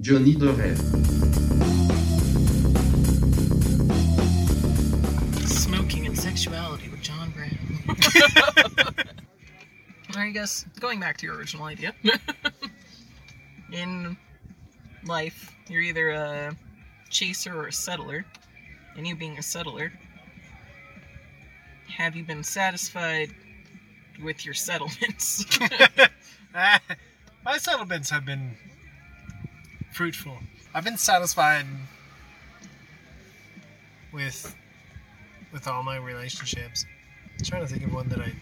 Johnny Dorel. Smoking and sexuality with John Brown. I guess going back to your original idea. In life, you're either a chaser or a settler. And you being a settler, have you been satisfied with your settlements? My settlements have been fruitful. I've been satisfied with with all my relationships. I'm trying to think of one that I.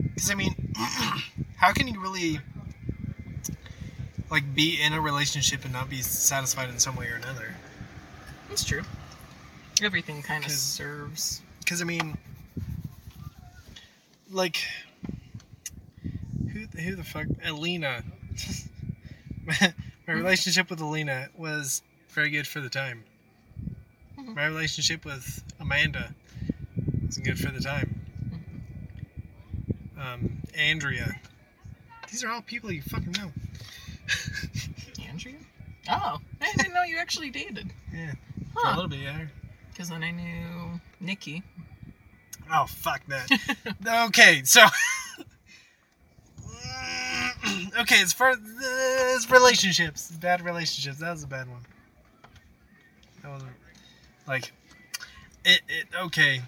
Because I, mean, how can you really like be in a relationship and not be satisfied in some way or another? That's true. Everything kind of serves. Because I mean, like, who who the fuck? Alina. my, relationship with Alina was very good for the time. Mhm. My relationship with Amanda wasn't good for the time. Um, Andrea. These are all people you fucking know. Andrea? Oh, I didn't know you actually dated. Yeah, for a little bit, yeah. Because then I knew Nikki. Oh fuck that. okay, so okay, it's for it's relationships, bad relationships. That was a bad one. That was like it. it okay,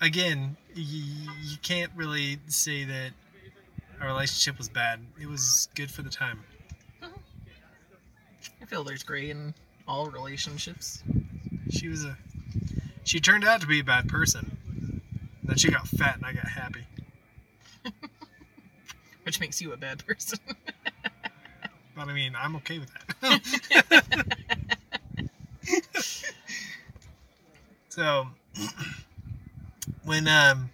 again, y- you can't really say that our relationship was bad. It was good for the time. I feel there's gray in all relationships. She was a. She turned out to be a bad person. Then she got fat, and I got happy. Which makes you a bad person. But I mean, I'm okay with that. so, when um,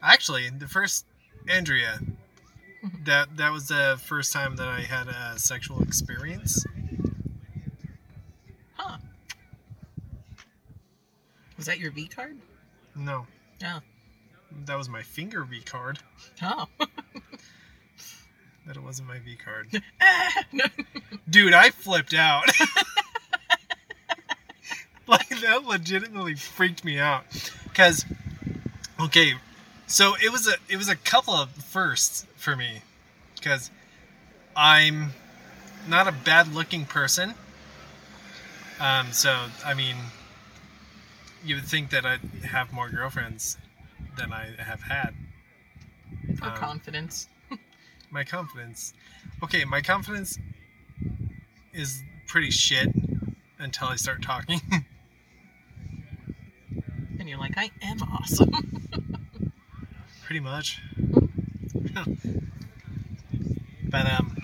actually the first Andrea, that that was the first time that I had a sexual experience. huh. Was that your V card? No, Oh. that was my finger V card. Oh. That it wasn't my V card. No. Dude, I flipped out. like that legitimately freaked me out. Cause okay, so it was a it was a couple of firsts for me. Cause I'm not a bad looking person. Um, so I mean you would think that I'd have more girlfriends than I have had. For Um, confidence. My confidence. Okay, my confidence is pretty shit until I start talking. And you're like, I am awesome. pretty much. but um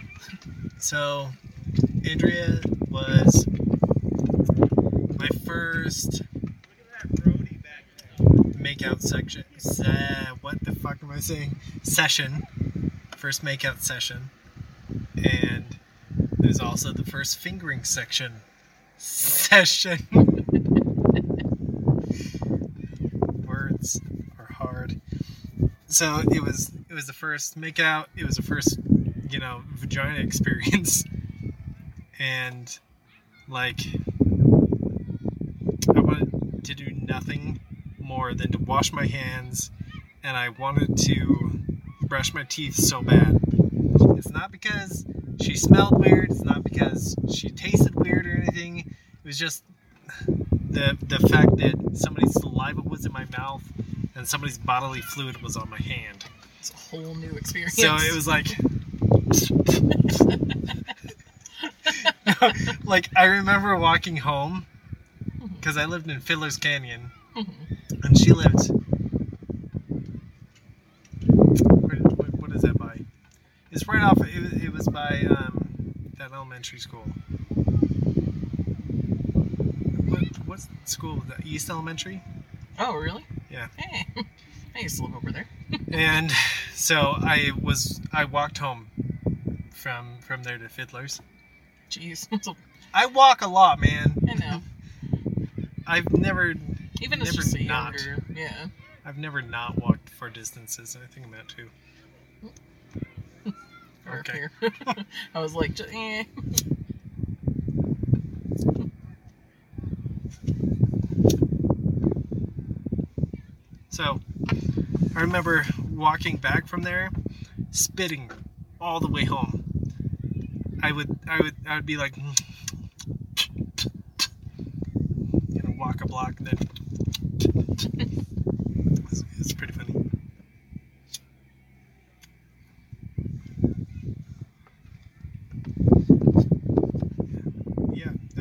so Andrea was my first makeout section se- what the fuck am I saying? Session. First makeout session. And was also the first fingering section session. Words are hard. So it was it was the first makeout, it was the first, you know, vagina experience. And like I wanted to do nothing more than to wash my hands and I wanted to brush my teeth so bad. It's not because she smelled weird, it's not because she tasted weird or anything. It was just the the fact that somebody's saliva was in my mouth and somebody's bodily fluid was on my hand. It's a whole new experience. So it was like like I remember walking home because I lived in Fiddler's Canyon Mhm. and she lived where, what, what is that by? It's right off. It, was- it was by um, that elementary school. What what school that? East Elementary. Oh, really? Yeah. Hey. I used to live over there. And so I was I walked home from from there to Fiddler's. Jeez. I walk a lot, man. I know. I've never Even as Never just a not. younger. Yeah. I've never not walked far distances. I think I'm at two. Or Okay. here. I was like, eh. So, I remember walking back from there, spitting all the way home. I would, I would, I would be like, you know, walk a block and then. It's, it's pretty funny.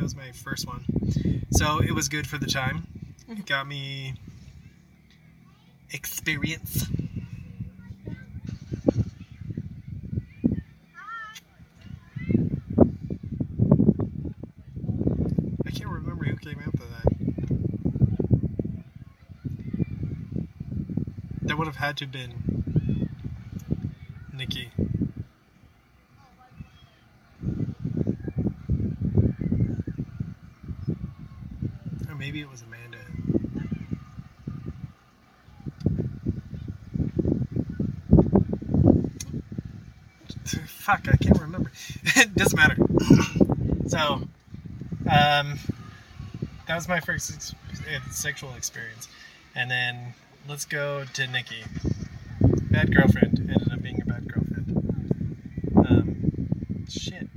That was my first one. So it was good for the time. It got me experience. I can't remember who came after that. That would have had to have been Nikki. Or maybe it was Amanda. Fuck, I can't remember. it doesn't matter. so, um, that was my first ex- uh, sexual experience. And then let's go to Nikki. Bad girlfriend ended up being a bad girlfriend. Um, shit.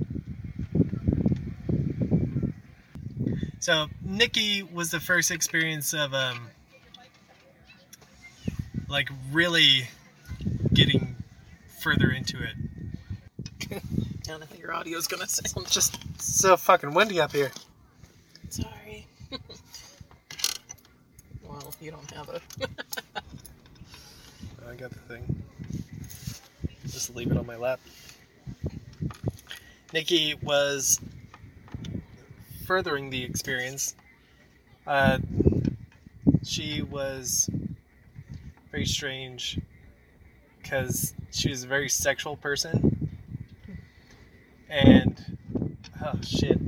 So Nikki was the first experience of um, like really getting further into it. And I think your audio's gonna sound just. So fucking windy up here. Sorry. well, you don't have a. I got the thing. Just leave it on my lap. Nikki was furthering the experience. Uh, she was very strange because she was a very sexual person. And, oh shit.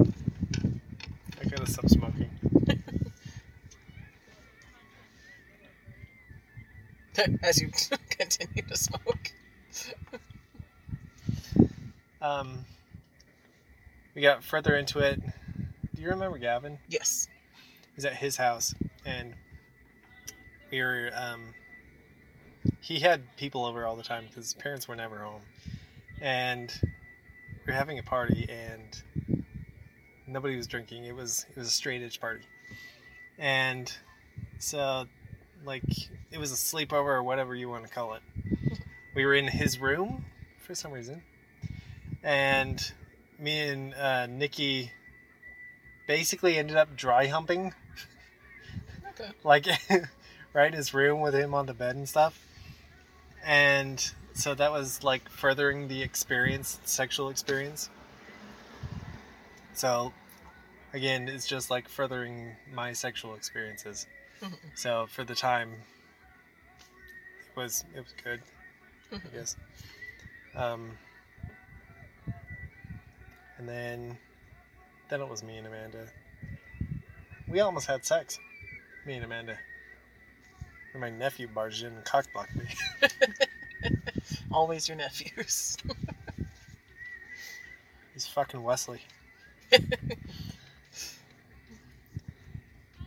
I gotta stop smoking. As you continue to smoke. Um, we got further into it. Do you remember Gavin? Yes. He's at his house, and we were. Um, he had people over all the time because his parents were never home, and we were having a party, and nobody was drinking. It was it was a straight edge party, and so like it was a sleepover or whatever you want to call it. We were in his room for some reason, and me and uh, Nikki basically ended up dry humping Okay. like right in his room with him on the bed and stuff and so that was like furthering the experience sexual experience so again it's just like furthering my sexual experiences Mhm. so for the time it was it was good i Mhm. guess um and then then it was me and amanda we almost had sex me and Amanda. And my nephew barged in and cockblocked me. Always your nephews. He's fucking Wesley.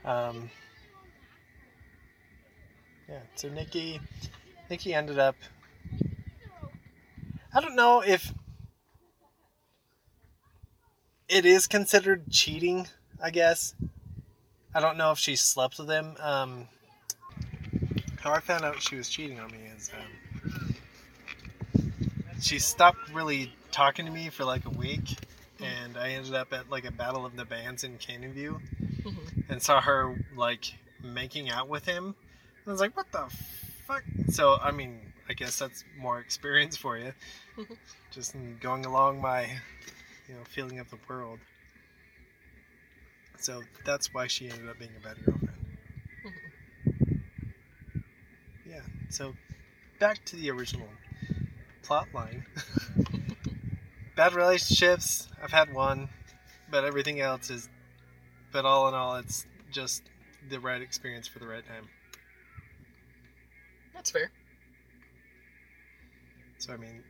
um, yeah, so Nikki, Nikki ended up. I don't know if it is considered cheating. I guess I don't know if she slept with him. Um, how I found out she was cheating on me is um, she stopped really talking to me for like a week, and I ended up at like a battle of the bands in Canyon View Mhm. and saw her like making out with him. And I was like, what the fuck? So I mean, I guess that's more experience for you, just going along my, you know, feeling of the world. So that's why she ended up being a bad girlfriend. Yeah. So back to the original plot line. bad relationships. I've had one, but everything else is. But all in all, it's just the right experience for the right time. That's fair. So I mean,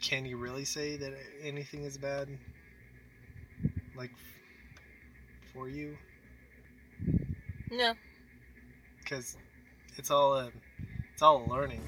can you really say that anything is bad? Like for you, No. because it's all a, it's all a learning.